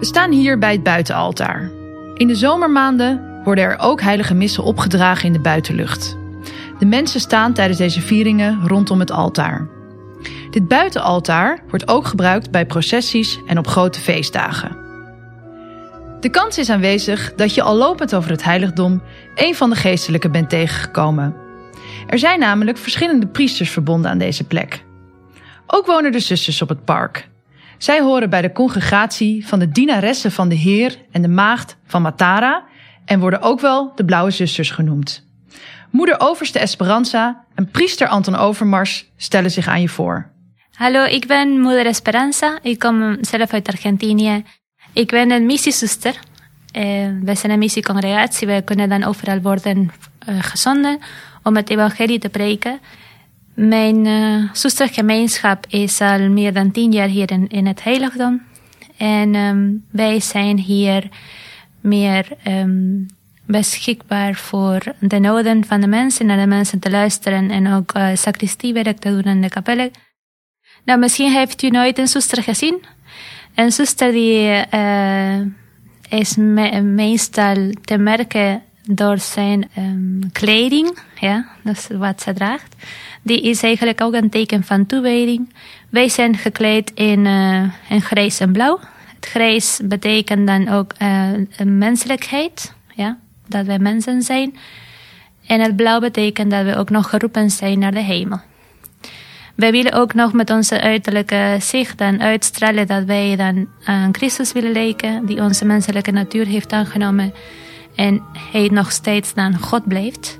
We staan hier bij het buitenaltaar. In de zomermaanden worden er ook heilige missen opgedragen in de buitenlucht. De mensen staan tijdens deze vieringen rondom het altaar. Dit buitenaltaar wordt ook gebruikt bij processies en op grote feestdagen. De kans is aanwezig dat je al lopend over het heiligdom een van de geestelijken bent tegengekomen. Er zijn namelijk verschillende priesters verbonden aan deze plek. Ook wonen de zusters op het park. Zij horen bij de congregatie van de dienaressen van de Heer en de Maagd van Matara en worden ook wel de Blauwe Zusters genoemd. Moeder Overste Esperanza en priester Anton Overmars stellen zich aan je voor. Hallo, ik ben moeder Esperanza. Ik kom zelf uit Argentinië. Ik ben een missiezuster. Uh, wij zijn een missiecongregatie. Wij kunnen dan overal worden uh, gezonden om het evangelie te preken. Mijn uh, zustergemeenschap is al meer dan tien jaar hier in, het heiligdom. En um, wij zijn hier meer um, beschikbaar voor de noden van de mensen, naar de mensen te luisteren en ook uh, sacristiewerk te doen in de kapellen. Nou, misschien heeft u nooit een zuster gezien. Een zuster die uh, is me meestal te merken door zijn um, kleding, ja, is wat ze draagt. Die is eigenlijk ook een teken van toewijding. Wij zijn gekleed in, uh, in grijs en blauw. Het grijs betekent dan ook uh, menselijkheid, ja, dat wij mensen zijn. En het blauw betekent dat we ook nog geroepen zijn naar de hemel. Wij willen ook nog met onze uiterlijke zicht dan uitstralen dat wij dan aan Christus willen lijken, die onze menselijke natuur heeft aangenomen en hij nog steeds dan God blijft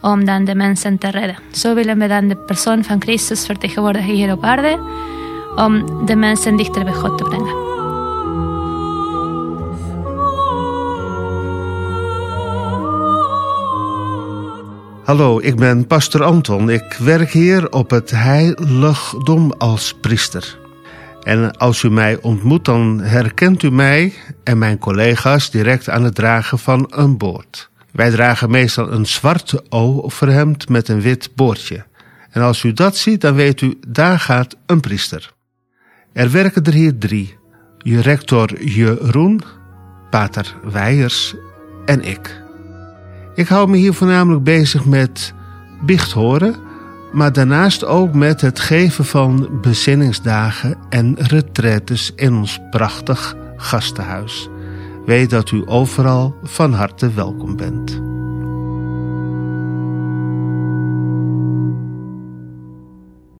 om dan de mensen te redden. Zo willen we dan de persoon van Christus vertegenwoordigen hier op aarde om de mensen dichter bij God te brengen. Hallo, ik ben pastor Anton. Ik werk hier op het heiligdom als priester. En als u mij ontmoet, dan herkent u mij en mijn collega's direct aan het dragen van een boord. Wij dragen meestal een zwart overhemd met een wit boordje. En als u dat ziet, dan weet u, daar gaat een priester. Er werken er hier drie. Rector Jeroen, pater Weijers en ik. Ik hou me hier voornamelijk bezig met bichthoren, maar daarnaast ook met het geven van bezinningsdagen en retretes in ons prachtig gastenhuis. Weet dat u overal van harte welkom bent.